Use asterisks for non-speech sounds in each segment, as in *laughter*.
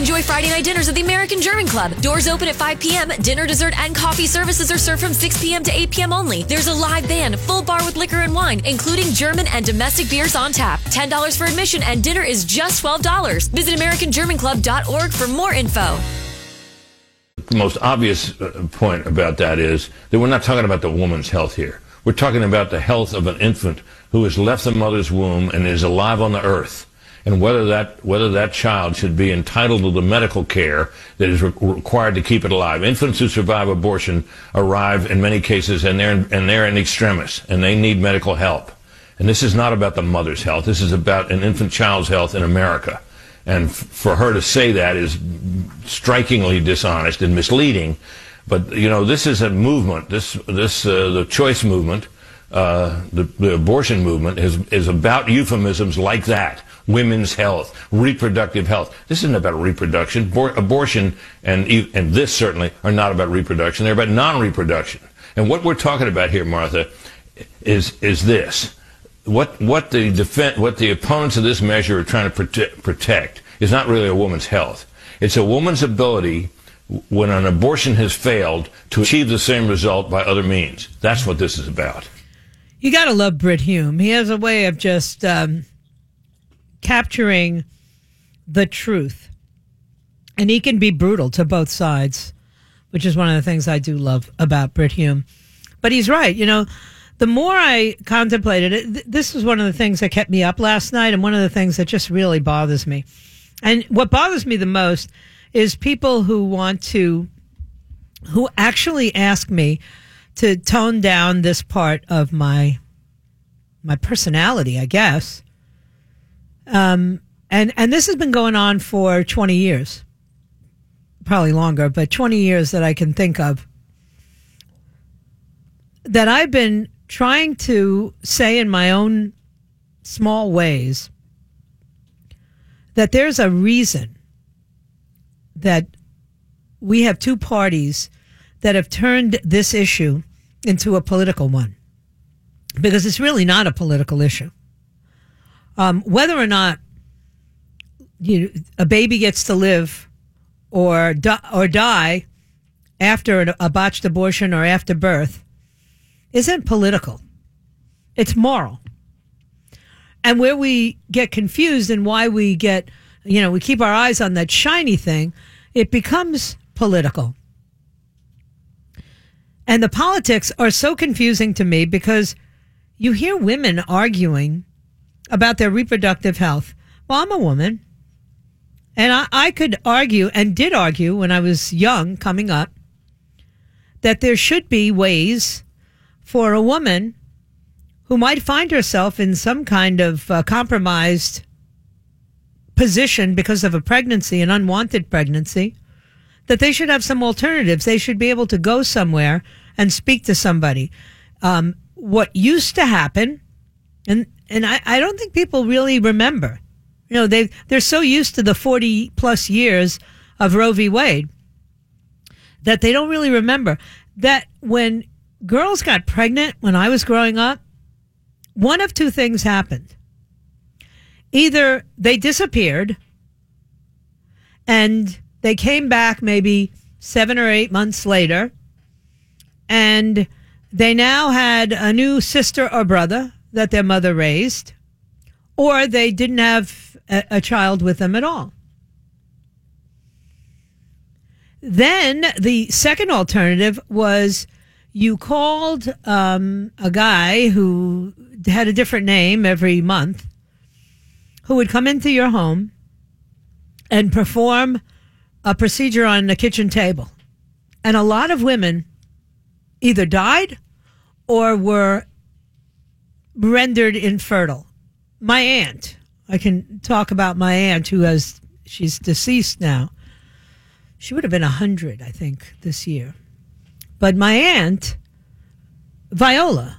Enjoy Friday night dinners at the American German Club. Doors open at 5 p.m. Dinner, dessert, and coffee services are served from 6 p.m. to 8 p.m. only. There's a live band, full bar with liquor and wine, including German and domestic beers on tap. $10 for admission and dinner is just $12. Visit AmericanGermanClub.org for more info. The most obvious uh, point about that is that we're not talking about the woman's health here. We're talking about the health of an infant who has left the mother's womb and is alive on the earth and whether that whether that child should be entitled to the medical care that is re- required to keep it alive. Infants who survive abortion arrive in many cases and they're in, and they're in extremis and they need medical help. And this is not about the mother's health. This is about an infant child's health in America. And f- for her to say that is strikingly dishonest and misleading. But you know, this is a movement. This this uh, the choice movement, uh, the, the abortion movement is is about euphemisms like that women's health, reproductive health. This isn't about reproduction. abortion and, and this certainly are not about reproduction. They're about non-reproduction. And what we're talking about here, Martha, is, is this. What, what, the defense, what the opponents of this measure are trying to protect, protect is not really a woman's health. It's a woman's ability when an abortion has failed to achieve the same result by other means. That's what this is about. You got to love Brit Hume. He has a way of just um, capturing the truth. And he can be brutal to both sides, which is one of the things I do love about Brit Hume. But he's right. You know, the more I contemplated it, th- this was one of the things that kept me up last night and one of the things that just really bothers me. And what bothers me the most is people who want to, who actually ask me to tone down this part of my, my personality, I guess um, and and this has been going on for 20 years, probably longer, but 20 years that I can think of. That I've been trying to say in my own small ways that there's a reason that we have two parties that have turned this issue into a political one. Because it's really not a political issue um, whether or not you a baby gets to live or di- or die after a botched abortion or after birth isn't political. It's moral. And where we get confused and why we get, you know, we keep our eyes on that shiny thing, it becomes political. And the politics are so confusing to me because you hear women arguing about their reproductive health. Well, I'm a woman. And I, I could argue and did argue when I was young coming up that there should be ways for a woman who might find herself in some kind of uh, compromised position because of a pregnancy, an unwanted pregnancy, that they should have some alternatives. They should be able to go somewhere and speak to somebody. Um, what used to happen, and and I, I don't think people really remember. You know, they they're so used to the forty plus years of Roe v. Wade that they don't really remember that when girls got pregnant when I was growing up, one of two things happened. Either they disappeared and they came back maybe seven or eight months later and they now had a new sister or brother that their mother raised, or they didn't have a, a child with them at all. Then the second alternative was you called um, a guy who had a different name every month who would come into your home and perform a procedure on the kitchen table. And a lot of women either died or were rendered infertile. My aunt, I can talk about my aunt who has, she's deceased now. She would have been 100, I think, this year. But my aunt, Viola,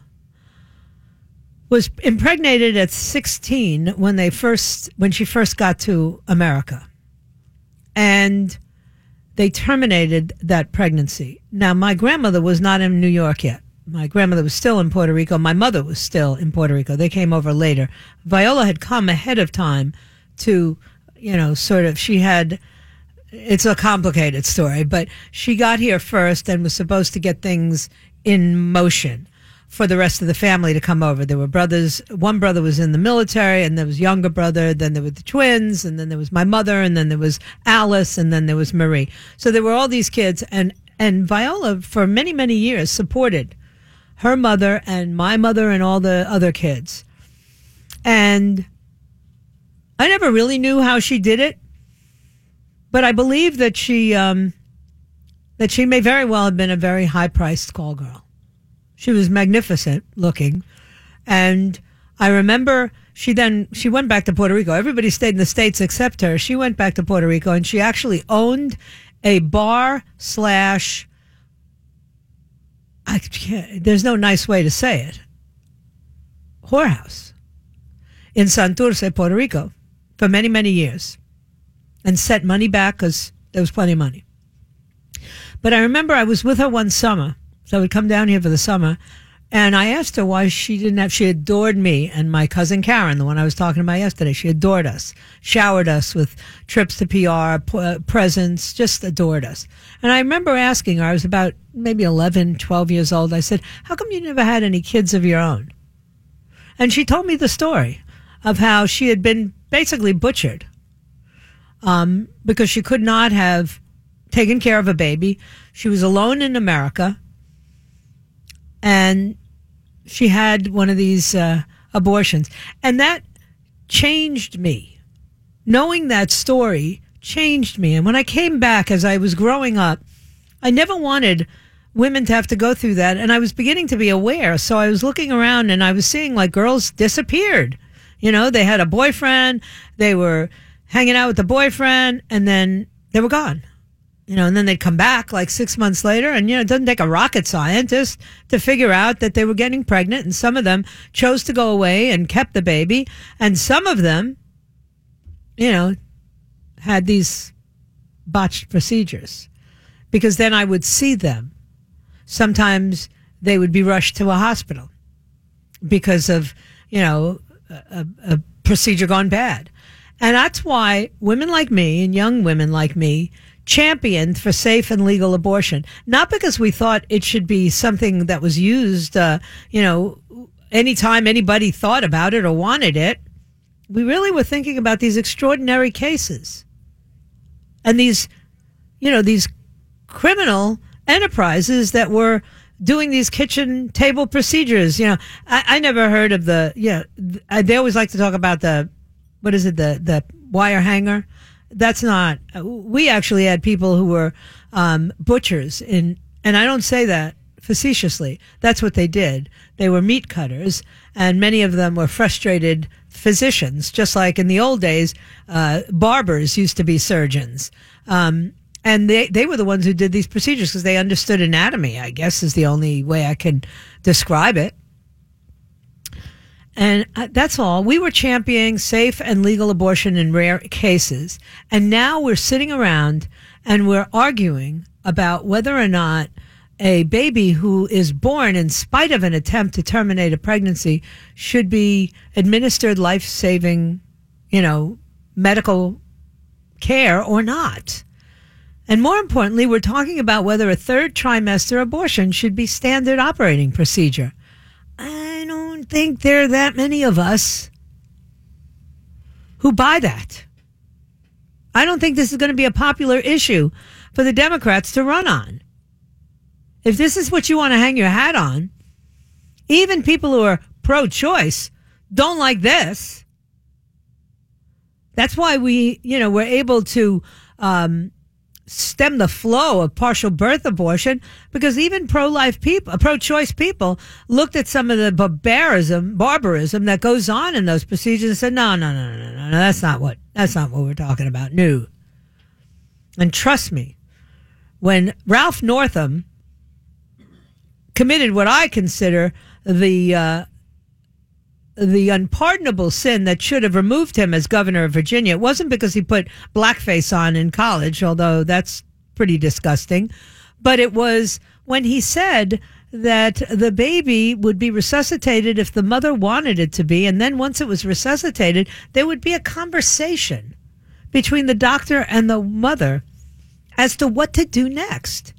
was impregnated at 16 when they first when she first got to America. And they terminated that pregnancy. Now my grandmother was not in New York yet my grandmother was still in Puerto Rico. My mother was still in Puerto Rico. They came over later. Viola had come ahead of time to, you know, sort of, she had it's a complicated story, but she got here first and was supposed to get things in motion for the rest of the family to come over. There were brothers. One brother was in the military, and there was younger brother. Then there were the twins, and then there was my mother, and then there was Alice, and then there was Marie. So there were all these kids, and and Viola for many many years supported her mother and my mother and all the other kids, and I never really knew how she did it, but I believe that she um, that she may very well have been a very high priced call girl. She was magnificent looking. And I remember she then she went back to Puerto Rico. Everybody stayed in the States except her. She went back to Puerto Rico and she actually owned a bar slash I can't, there's no nice way to say it. Whorehouse in Santurce, Puerto Rico for many, many years and sent money back because there was plenty of money. But I remember I was with her one summer so I would come down here for the summer. And I asked her why she didn't have, she adored me and my cousin Karen, the one I was talking about yesterday. She adored us, showered us with trips to PR, p- uh, presents, just adored us. And I remember asking her, I was about maybe 11, 12 years old. I said, How come you never had any kids of your own? And she told me the story of how she had been basically butchered um, because she could not have taken care of a baby. She was alone in America and she had one of these uh, abortions. And that changed me. Knowing that story changed me. And when I came back as I was growing up, I never wanted women to have to go through that. And I was beginning to be aware. So I was looking around and I was seeing like girls disappeared. You know, they had a boyfriend, they were hanging out with the boyfriend, and then they were gone you know, and then they'd come back like six months later. And, you know, it doesn't take a rocket scientist to figure out that they were getting pregnant. And some of them chose to go away and kept the baby. And some of them, you know, had these botched procedures because then I would see them. Sometimes they would be rushed to a hospital because of, you know, a, a procedure gone bad. And that's why women like me and young women like me championed for safe and legal abortion, not because we thought it should be something that was used, uh, you know, anytime anybody thought about it or wanted it. We really were thinking about these extraordinary cases and these, you know, these criminal enterprises that were doing these kitchen table procedures. You know, I, I never heard of the, you know, they always like to talk about the, what is it, the, the wire hanger that's not. We actually had people who were um, butchers in, and I don't say that facetiously. That's what they did. They were meat cutters, and many of them were frustrated physicians, just like in the old days, uh, barbers used to be surgeons. Um, and they, they were the ones who did these procedures because they understood anatomy, I guess is the only way I can describe it. And uh, that's all. We were championing safe and legal abortion in rare cases. And now we're sitting around and we're arguing about whether or not a baby who is born in spite of an attempt to terminate a pregnancy should be administered life saving, you know, medical care or not. And more importantly, we're talking about whether a third trimester abortion should be standard operating procedure think there are that many of us who buy that. I don't think this is going to be a popular issue for the Democrats to run on. If this is what you want to hang your hat on, even people who are pro choice don't like this. That's why we, you know, we're able to um, stem the flow of partial birth abortion because even pro-life people, pro-choice people looked at some of the barbarism, barbarism that goes on in those procedures and said, no, no, no, no, no, no, that's not what, that's not what we're talking about. No. And trust me, when Ralph Northam committed what I consider the, uh, the unpardonable sin that should have removed him as governor of Virginia. It wasn't because he put blackface on in college, although that's pretty disgusting, but it was when he said that the baby would be resuscitated if the mother wanted it to be. And then once it was resuscitated, there would be a conversation between the doctor and the mother as to what to do next.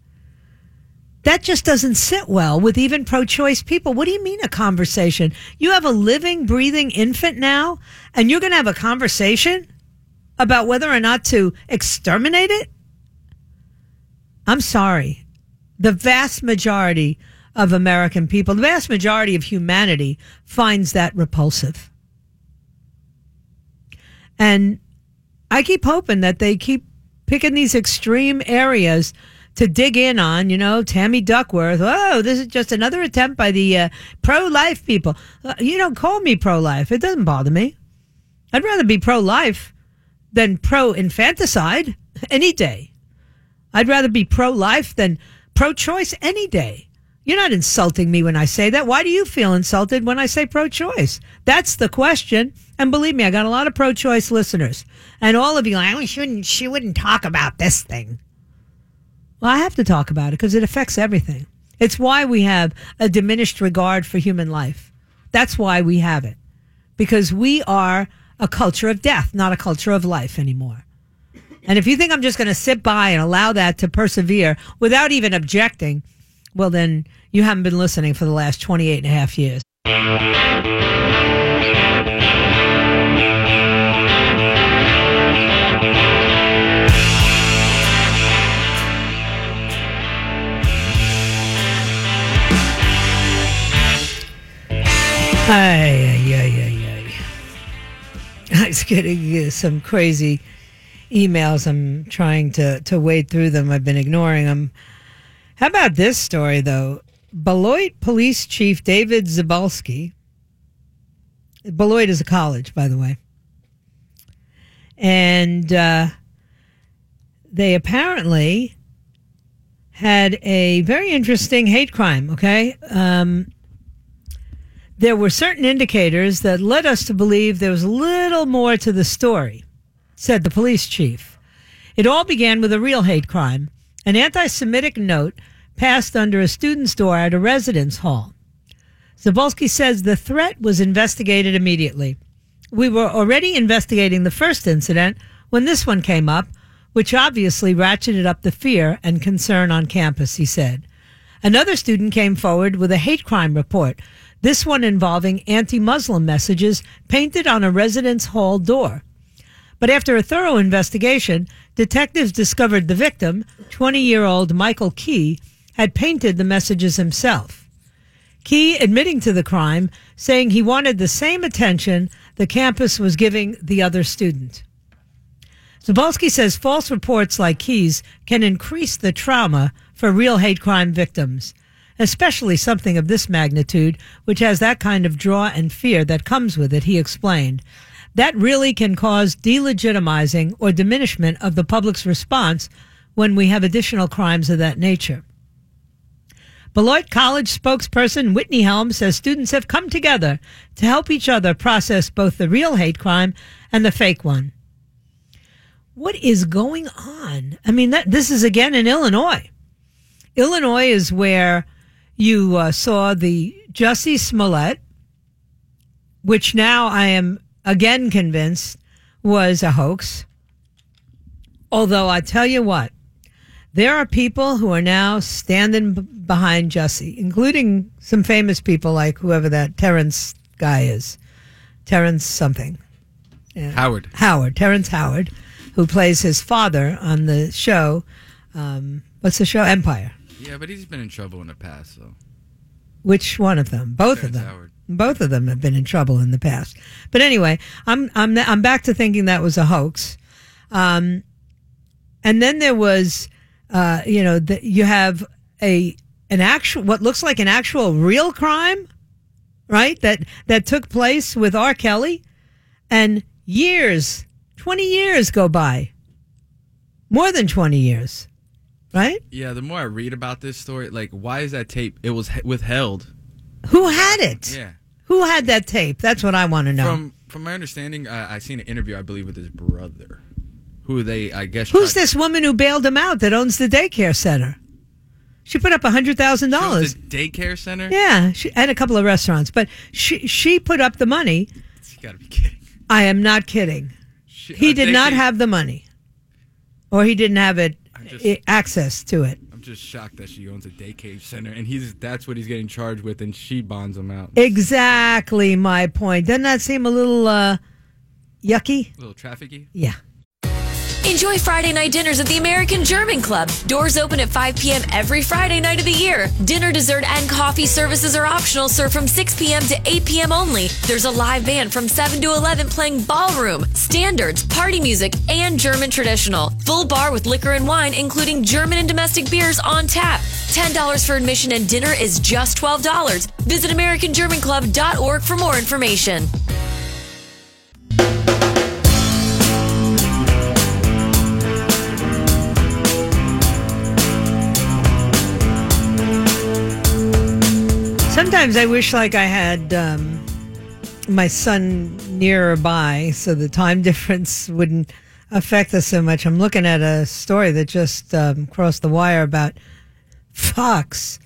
That just doesn't sit well with even pro choice people. What do you mean a conversation? You have a living, breathing infant now, and you're going to have a conversation about whether or not to exterminate it? I'm sorry. The vast majority of American people, the vast majority of humanity finds that repulsive. And I keep hoping that they keep picking these extreme areas to dig in on, you know, Tammy Duckworth. Oh, this is just another attempt by the uh, pro life people. Uh, you don't call me pro life. It doesn't bother me. I'd rather be pro life than pro infanticide any day. I'd rather be pro life than pro choice any day. You're not insulting me when I say that. Why do you feel insulted when I say pro choice? That's the question. And believe me, I got a lot of pro choice listeners. And all of you like, oh, she wouldn't, she wouldn't talk about this thing. Well, I have to talk about it because it affects everything. It's why we have a diminished regard for human life. That's why we have it. Because we are a culture of death, not a culture of life anymore. And if you think I'm just going to sit by and allow that to persevere without even objecting, well, then you haven't been listening for the last 28 and a half years. Ay, ay, ay, ay, ay. *laughs* I was getting uh, some crazy emails. I'm trying to, to wade through them. I've been ignoring them. How about this story, though? Beloit Police Chief David Zibolski. Beloit is a college, by the way. And uh, they apparently had a very interesting hate crime, okay? Um, there were certain indicators that led us to believe there was a little more to the story, said the police chief. It all began with a real hate crime, an anti Semitic note passed under a student's door at a residence hall. Zibolski says the threat was investigated immediately. We were already investigating the first incident when this one came up, which obviously ratcheted up the fear and concern on campus, he said. Another student came forward with a hate crime report this one involving anti Muslim messages painted on a residence hall door. But after a thorough investigation, detectives discovered the victim, 20 year old Michael Key, had painted the messages himself. Key admitting to the crime, saying he wanted the same attention the campus was giving the other student. Zibolski says false reports like Key's can increase the trauma for real hate crime victims especially something of this magnitude, which has that kind of draw and fear that comes with it, he explained. That really can cause delegitimizing or diminishment of the public's response when we have additional crimes of that nature. Beloit College spokesperson Whitney Helm says students have come together to help each other process both the real hate crime and the fake one. What is going on? I mean, that, this is again in Illinois. Illinois is where you uh, saw the Jussie Smollett, which now I am again convinced was a hoax. Although I tell you what, there are people who are now standing b- behind Jussie, including some famous people like whoever that Terrence guy is, Terrence something. Yeah. Howard. Howard, Terrence Howard, who plays his father on the show. Um, what's the show? Empire. Yeah, but he's been in trouble in the past, though. Which one of them? Both Terrence of them. Howard. Both of them have been in trouble in the past. But anyway, I'm I'm I'm back to thinking that was a hoax. Um, and then there was, uh, you know, the, you have a an actual what looks like an actual real crime, right? That that took place with R. Kelly, and years, twenty years go by, more than twenty years right? Yeah, the more I read about this story, like, why is that tape? It was withheld. Who had it? Yeah. Who had that tape? That's what I want to know. From from my understanding, I, I seen an interview, I believe, with his brother, who they, I guess. Who's this woman who bailed him out that owns the daycare center? She put up a hundred thousand dollars. Daycare center. Yeah, she, and a couple of restaurants, but she she put up the money. You got to be kidding. I am not kidding. She, he did not have the money, or he didn't have it just- access to it. I'm just shocked that she owns a daycare center, and he's that's what he's getting charged with, and she bonds him out. Exactly my point. Doesn't that seem a little uh, yucky? a little trafficky. Yeah. Enjoy Friday night dinners at the American German Club. Doors open at 5 p.m. every Friday night of the year. Dinner, dessert, and coffee services are optional, served from 6 p.m. to 8 p.m. only. There's a live band from 7 to 11 playing ballroom, standards, party music, and German traditional. Full bar with liquor and wine, including German and domestic beers on tap. $10 for admission and dinner is just $12. Visit AmericanGermanClub.org for more information. Sometimes I wish like I had um, my son nearby so the time *laughs* difference wouldn't affect us so much. I'm looking at a story that just um, crossed the wire about Fox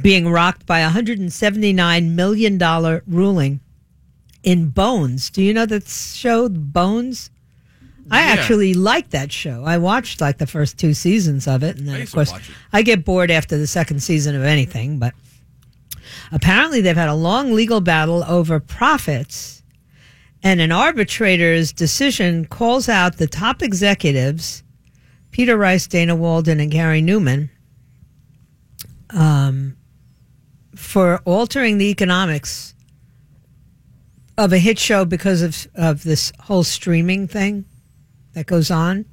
being rocked by a $179 million ruling in Bones. Do you know that show, Bones? I Yeah. actually liked that show. I watched like the first two seasons of it, and then I of course. I get bored after the second season of anything. But apparently, they've had a long legal battle over profits, and an arbitrator's decision calls out the top executives, Peter Rice, Dana Walden, and Gary Newman, um, for altering the economics of a hit show because of of this whole streaming thing that goes on.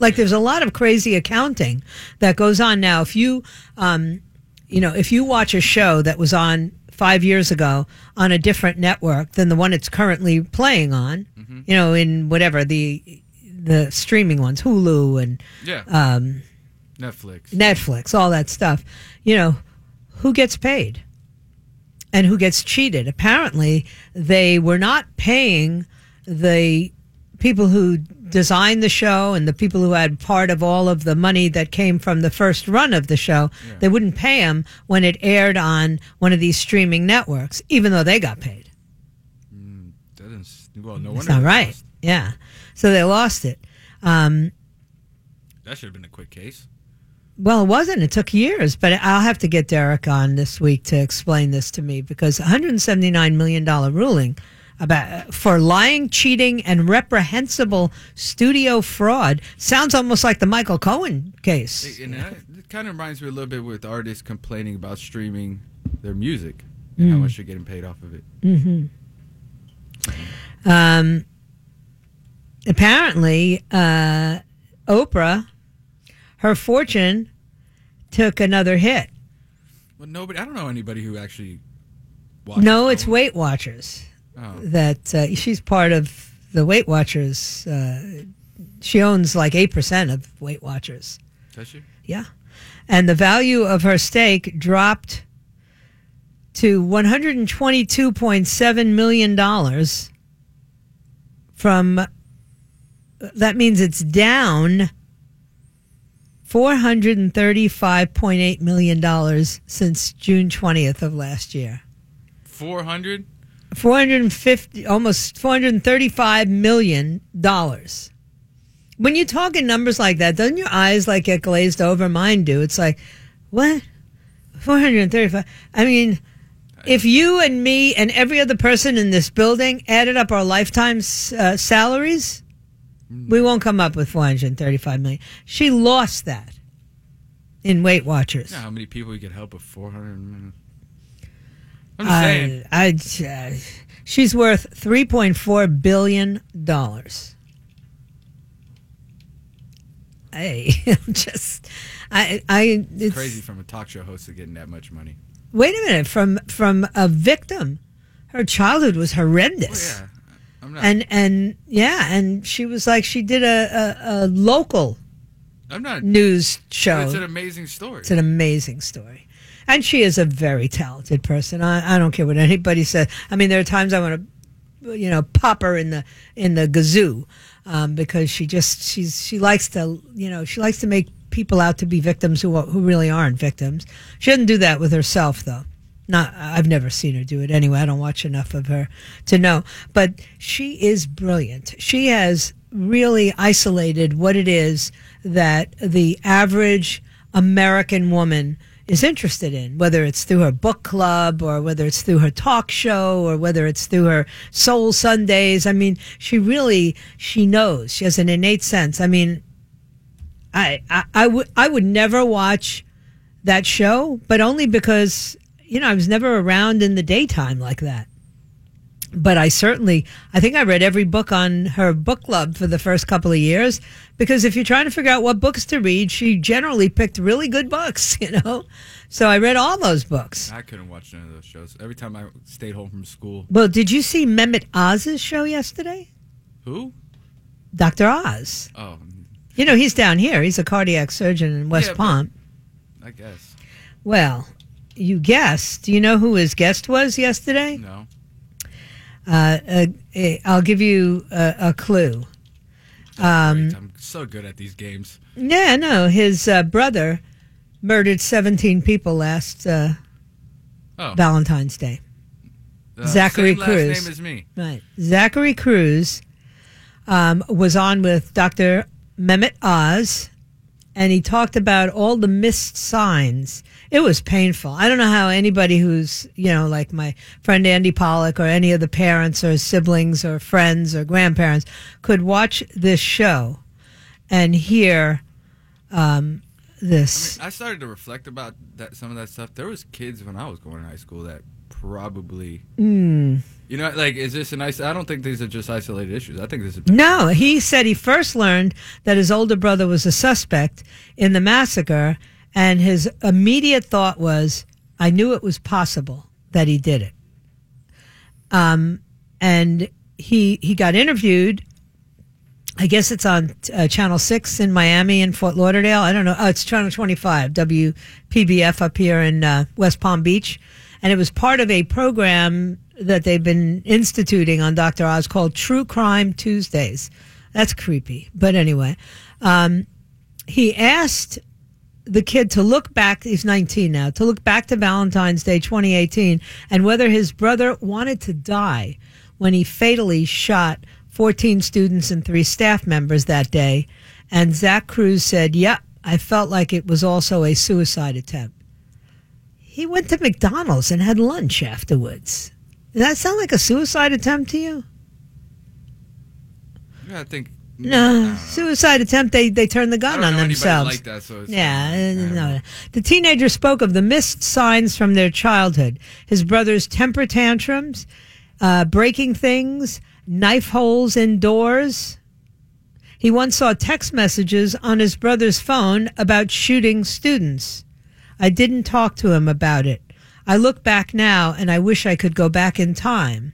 Like there's a lot of crazy accounting that goes on now. If you, um, you know, if you watch a show that was on five years ago on a different network than the one it's currently playing on, you know, in whatever the the streaming ones, Hulu and Yeah. um, Netflix. Netflix, all that stuff. You know, who gets paid and who gets cheated? Apparently, they were not paying the people who designed the show and the people who had part of all of the money that came from the first run of the show. They wouldn't pay them when it aired on one of these streaming networks, even though they got paid. Doesn't s- well, no That's wonder. not right. lost. Yeah. So they lost it. Um, That should have been a quick case. Well, it wasn't. It took years, but I'll have to get Derek on this week to explain this to me because 179 million dollar ruling about for lying, cheating, and reprehensible studio fraud sounds almost like the Michael Cohen case. And it kind of reminds me a little bit with artists complaining about streaming their music and how much they're getting paid off of it. Um, apparently, uh, Oprah, her fortune took another hit. Well, nobody. I don't know anybody who actually. Watches No, it's. Weight Watchers. Oh. that uh, she's part of the Weight Watchers. Uh, she owns like 8% of Weight Watchers. Does she? Yeah. And the value of her stake dropped to $122.7 million from, that means it's down $435.8 million since June 20th of last year. Four hundred. 450 almost 435 million dollars. When you talk in numbers like that doesn't your eyes like get glazed over? Mine do. It's like what? 435 i mean if you and me and every other person in this building added up our lifetime uh, salaries we won't come up with 435 million. She lost that in weight watchers. Know how many people you could help with four hundred? I'm just saying. I, I, she's worth three point four billion dollars. Hey, *laughs* I'm just, I, I, it's Crazy from a talk show host to getting that much money. Wait a minute, from from a victim, her childhood was Oh horrendous, yeah. I'm not. and and yeah, and she was like she did a a, a local I'm not. news show. It's an amazing story. It's an amazing story. And she is a very talented person. I, I don't care what anybody says. I mean, there are times I want to, you know, pop her in the in the gazoo um, because she just she's she likes to you know she likes to make people out to be victims who who really aren't victims. She doesn't do that with herself though. Not I've never seen her do it anyway. I don't watch enough of her to know. But she is brilliant. She has really isolated what it is that the average American woman is interested in, whether it's through her book club or whether it's through her talk show or whether it's through her soul Sundays. I mean, she really, she knows. She has an innate sense. I mean, I, I, would, I would never watch that show, but only because, you know, I was never around in the daytime like that but I certainly, I think I read every book on her book club for the first couple of years because if you're trying to figure out what books to read, she generally picked really good books, *laughs* you know? So I read all those books. I couldn't watch none of those shows. Every time I stayed home from school. Well, did you see Mehmet Oz's show yesterday? Who? Dr. Oz. Oh, You know, he's down here. He's a cardiac surgeon in West Yeah, Palm. I guess. Well, you guessed. Do you know who his guest was yesterday? No. Uh, uh, eh, I'll give you a, a clue. Um, I'm so good at these games. Yeah, no, his uh, brother murdered 17 people last uh, Oh. Valentine's Day. Zachary same last Cruz. name as me. Right. Zachary Cruz um, was on with Dr. Mehmet Oz, and he talked about all the missed signs. It was painful. I don't know how anybody who's, you know, like my friend Andy Pollack or any of the parents or siblings or friends or grandparents could watch this show and hear um, this. I started to reflect about that some of that stuff. There was kids when I was going to high school that probably, Hmm. you know, like is this an ice? I don't think these are just isolated issues. I think this is No, he said he first learned that his older brother was a suspect in the massacre, and his immediate thought was, I knew it was possible that he did it. Um, and he he got interviewed. I guess it's on uh, Channel Six in Miami and Fort Lauderdale. I don't know. Oh, it's Channel Twenty Five, WPBF up here in uh, West Palm Beach, and it was part of a program that they've been instituting on Dr. Oz called True Crime Tuesdays. That's creepy, but anyway, um, he asked the kid to look back, he's 19 now, to look back to Valentine's Day 2018 and whether his brother wanted to die when he fatally shot 14 students and three staff members that day. And Zach Cruz said, Yep, I felt like it was also a suicide attempt. He went to McDonald's and had lunch afterwards. Does that sound like a suicide attempt to you? Yeah, I think. No, suicide attempt. They they turn the gun on themselves. like that, so yeah, uh, no. The teenager spoke of the missed signs from their childhood: his brother's temper tantrums, uh, breaking things, knife holes in doors. He once saw text messages on his brother's phone about shooting students. I didn't talk to him about it. I look back now and I wish I could go back in time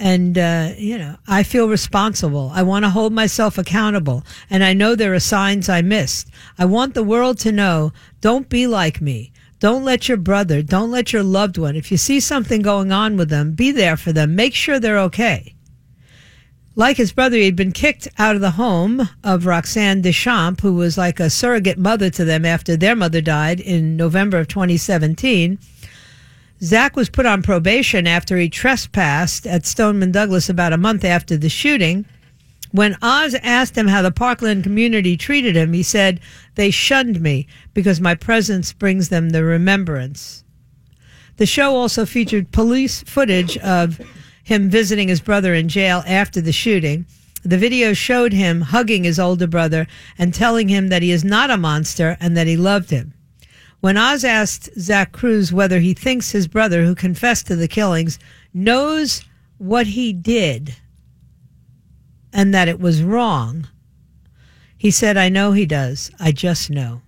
and uh, you know i feel responsible. I want to hold myself accountable. And i know there are signs i missed. I want the world to know don't be like me. Don't let your brother don't let your loved one if you see something going on with them be there for them. Make sure they're okay. Like his brother he'd been kicked out of the home of rocxanne deschamps who was like a surrogate mother to them after their mother died in november of 2017 Zach was put on probation after he trespassed at Stoneman Douglas about a month after the shooting. When Oz asked him how the Parkland community treated him, he said, They shunned me because my presence brings them the remembrance. The show also featured police footage of him visiting his brother in jail after the shooting. The video showed him hugging his older brother and telling him that he is not a monster and that he loved him. When Oz asked Zach Cruz whether he thinks his brother, who confessed to the killings, knows what he did and that it was wrong, he said, I know he does. I just know.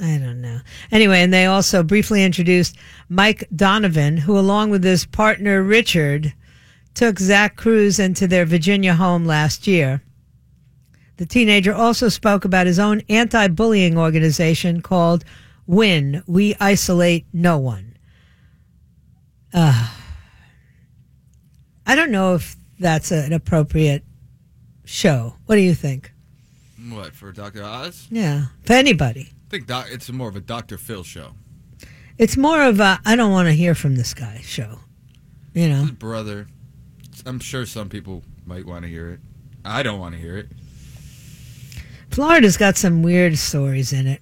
I don't know. Anyway, and they also briefly introduced Mike Donovan, who, along with his partner Richard, took Zach Cruz into their Virginia home last year. The teenager also spoke about his own anti bullying organization called WIN We Isolate No One. Uh, I don't know if that's an appropriate show. What do you think? What for Dr. Oz? Yeah, for anybody. I think doc, it's more of a Dr. Phil show. It's more of a I don't want to hear from this guy show. You know, His brother I'm sure some people might want to hear it. I don't want to hear it. Florida's got some weird stories in it.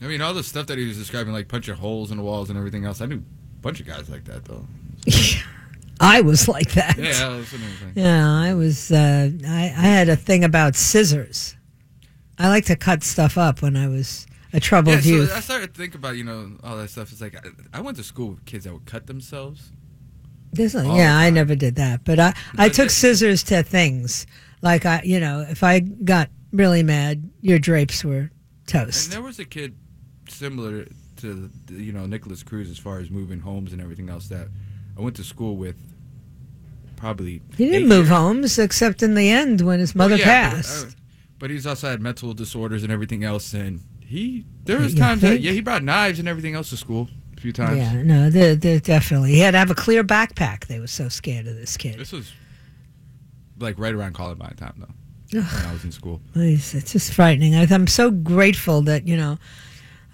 I mean, all the stuff that he was describing, like punching holes in the walls and everything else. I knew a bunch of guys like that, though. *laughs* I was like that. Yeah, that's what I'm. Yeah, I was. Uh, I, I had a thing about scissors. I like to cut stuff up when I was a troubled Yeah, youth. so I started to think about you know all that stuff. It's like I, I went to school with kids that would cut themselves. This, yeah, the I never did that, but I I took scissors to things. Like I, you know, if I got really mad, your drapes were toast. And there was a kid similar to you know Nicholas Cruz as far as moving homes and everything else that I went to school with. Probably He didn't move years. homes except in the end when his mother Well, yeah, but, passed. uh, But, he's also had mental disorders and everything else, and he there was You times that yeah he brought knives and everything else to school a few times. yeah, no, they're, they're definitely. He had to have a clear backpack. They were so scared of this kid. This was like right around Columbine time though, when I was in school. It's, it's just frightening. I, I'm so grateful that you know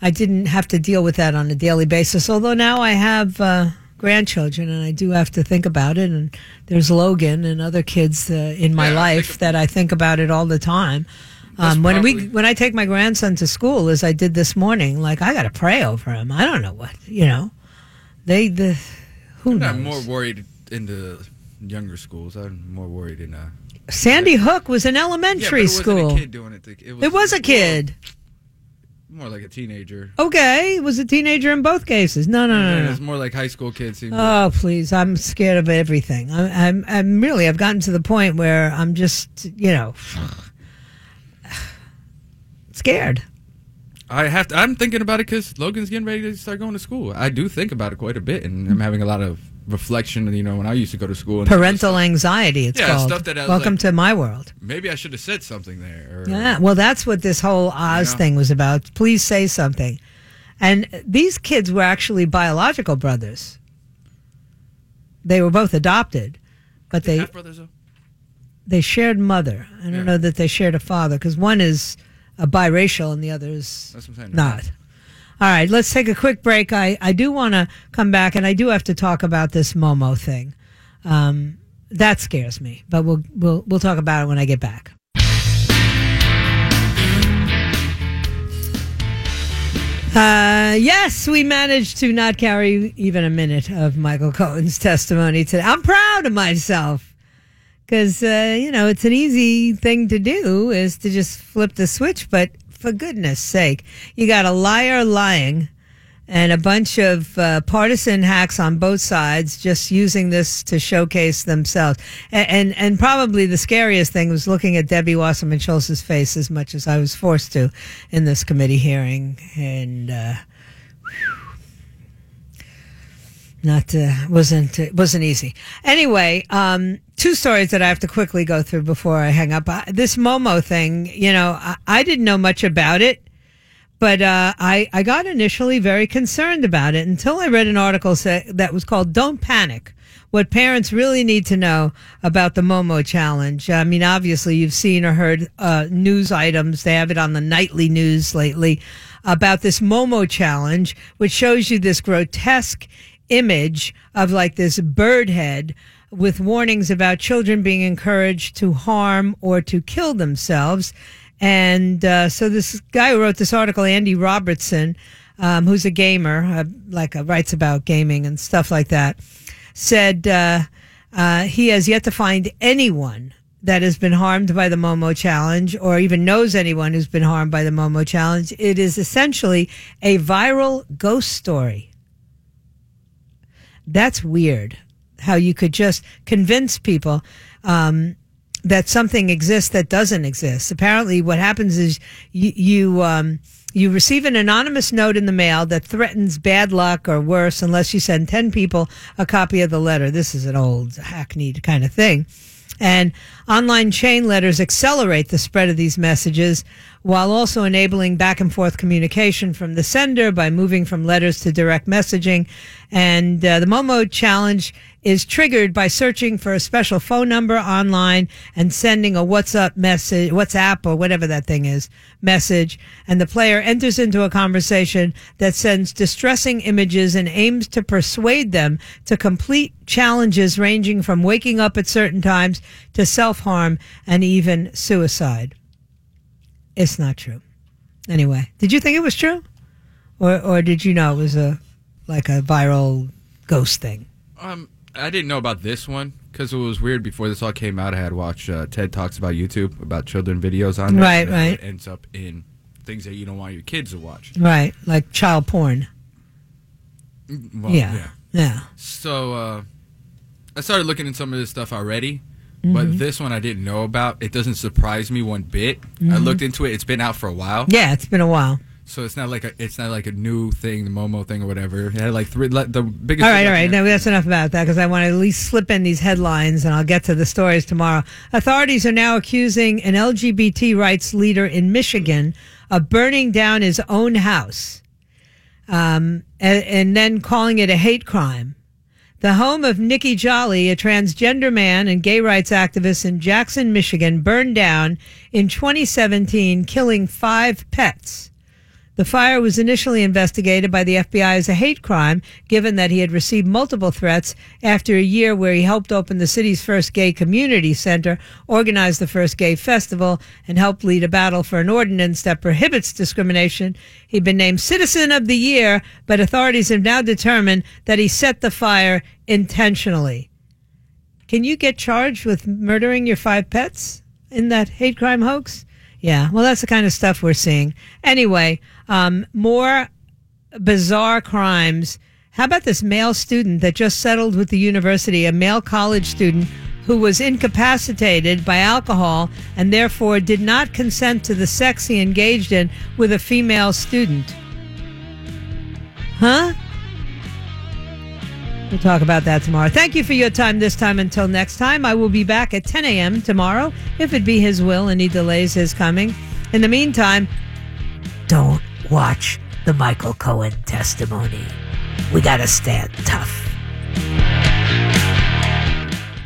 I didn't have to deal with that on a daily basis. Although now I have uh, grandchildren and I do have to think about it. And there's Logan and other kids uh, in my Yeah, life think- that I think about it all the time. Um, when we when I take my grandson to school, as I did this morning, like I got to pray over him. I don't know what you know. They the who I'm knows. not more worried in the younger schools. I'm more worried in uh, Sandy Hook was an elementary yeah, it school. a kid doing it. It was, It was a kid. more like a teenager. Okay, it was a teenager in both cases. No, no, no, no. It's more like high school kids. Oh please! I'm scared of everything. I'm, I'm, I'm really. I've gotten to the point where I'm just, you know, *sighs* scared. I have to. I'm thinking about it because Logan's getting ready to start going to school. I do think about it quite a bit, and I'm having a lot of reflection. You know, when I used to go to school, and Parental anxiety. It's Yeah, called. stuff that I was Welcome like- to my world. maybe I should have said something there. Or, Yeah. Well, that's what this whole Oz Yeah. thing was about. Please say something. And these kids were actually biological brothers. They were both adopted, but they half brothers. Though? they shared mother. I don't Yeah. know that they shared a father because one is a biracial and the other is That's what I'm saying. not. All right, let's take a quick break. I, I do want to come back and I do have to talk about this Momo thing. Um, that scares me, but we'll we'll we'll talk about it when I get back. Uh, yes, we managed to not carry even a minute of Michael Cohen's testimony today. I'm proud of myself because uh, you know it's an easy thing to do is to just flip the switch but for goodness sake. You got a liar lying and a bunch of uh, partisan hacks on both sides just using this to showcase themselves. And, and and probably the scariest thing was looking at Debbie Wasserman Schultz's face as much as I was forced to in this committee hearing. And uh, not uh, wasn't it wasn't easy. Anyway, um, two stories that I have to quickly go through before I hang up. Uh, this Momo thing, you know, I, I didn't know much about it, but uh, I I got initially very concerned about it until I read an article say, that was called "Don't Panic." What parents really need to know about the Momo challenge. I mean, obviously, you've seen or heard uh, news items. They have it on the nightly news lately about this Momo challenge, which shows you this grotesque image of like this bird head with warnings about children being encouraged to harm or to kill themselves. And uh, so this guy who wrote this article, Andy Robertson, um, who's a gamer, uh, like uh, writes about gaming and stuff like that, said uh, uh, he has yet to find anyone that has been harmed by the Momo challenge or even knows anyone who's been harmed by the Momo challenge. It is essentially a viral ghost story. That's weird. How you could just convince people um, that something exists that doesn't exist. Apparently, what happens is you you, um, you receive an anonymous note in the mail that threatens bad luck or worse unless you send ten people a copy of the letter. This is an old hackneyed kind of thing. And online chain letters accelerate the spread of these messages while also enabling back and forth communication from the sender by moving from letters to direct messaging. And uh, the Momo challenge is triggered by searching for a special phone number online and sending a WhatsApp message, WhatsApp or whatever that thing is, message. And the player enters into a conversation that sends distressing images and aims to persuade them to complete challenges ranging from waking up at certain times to self harm and even suicide. It's not true. Anyway, did you think it was true? Or, or did you know it was a like a viral ghost thing? Um, I didn't know about this one because it was weird. Before this all came out, I had watched uh, TED talks about YouTube about children videos on there. Right, right. what ends up in things that you don't want your kids to watch. Right, like child porn. Well, yeah. yeah. So uh, I started looking at some of this stuff already, Mm-hmm. but this one I didn't know about. It doesn't surprise me one bit. I looked into it. It's been out for a while, Yeah, it's been a while. So it's not like a it's not like a new thing, the Momo thing or whatever. It had like three. le- The biggest. All right, all right. can- No, that's enough about that because I want to at least slip in these headlines and I'll get to the stories tomorrow. Authorities are now accusing an LGBT rights leader in Michigan of burning down his own house um, and, and then calling it a hate crime. The home of Nikki Joly, a transgender man and gay rights activist in Jackson, Michigan, burned down in 2017, killing five pets. The fire was initially investigated by the FBI as a hate crime, given that he had received multiple threats after a year where he helped open the city's first gay community center, organized the first gay festival, and helped lead a battle for an ordinance that prohibits discrimination. He'd been named Citizen of the Year, but authorities have now determined that he set the fire intentionally. Can you get charged with murdering your five pets in that hate crime hoax? Yeah, well, that's the kind of stuff we're seeing. Anyway, um, more bizarre crimes. How about this male student that just settled with the university, a male college student who was incapacitated by alcohol and therefore did not consent to the sex he engaged in with a female student? Huh? We'll talk about that tomorrow. Thank you for your time this time. Until next time, I will be back at 10 a.m. tomorrow, if it be His will and He delays His coming. In the meantime, don't watch the Michael Cohen testimony. We got to stand tough.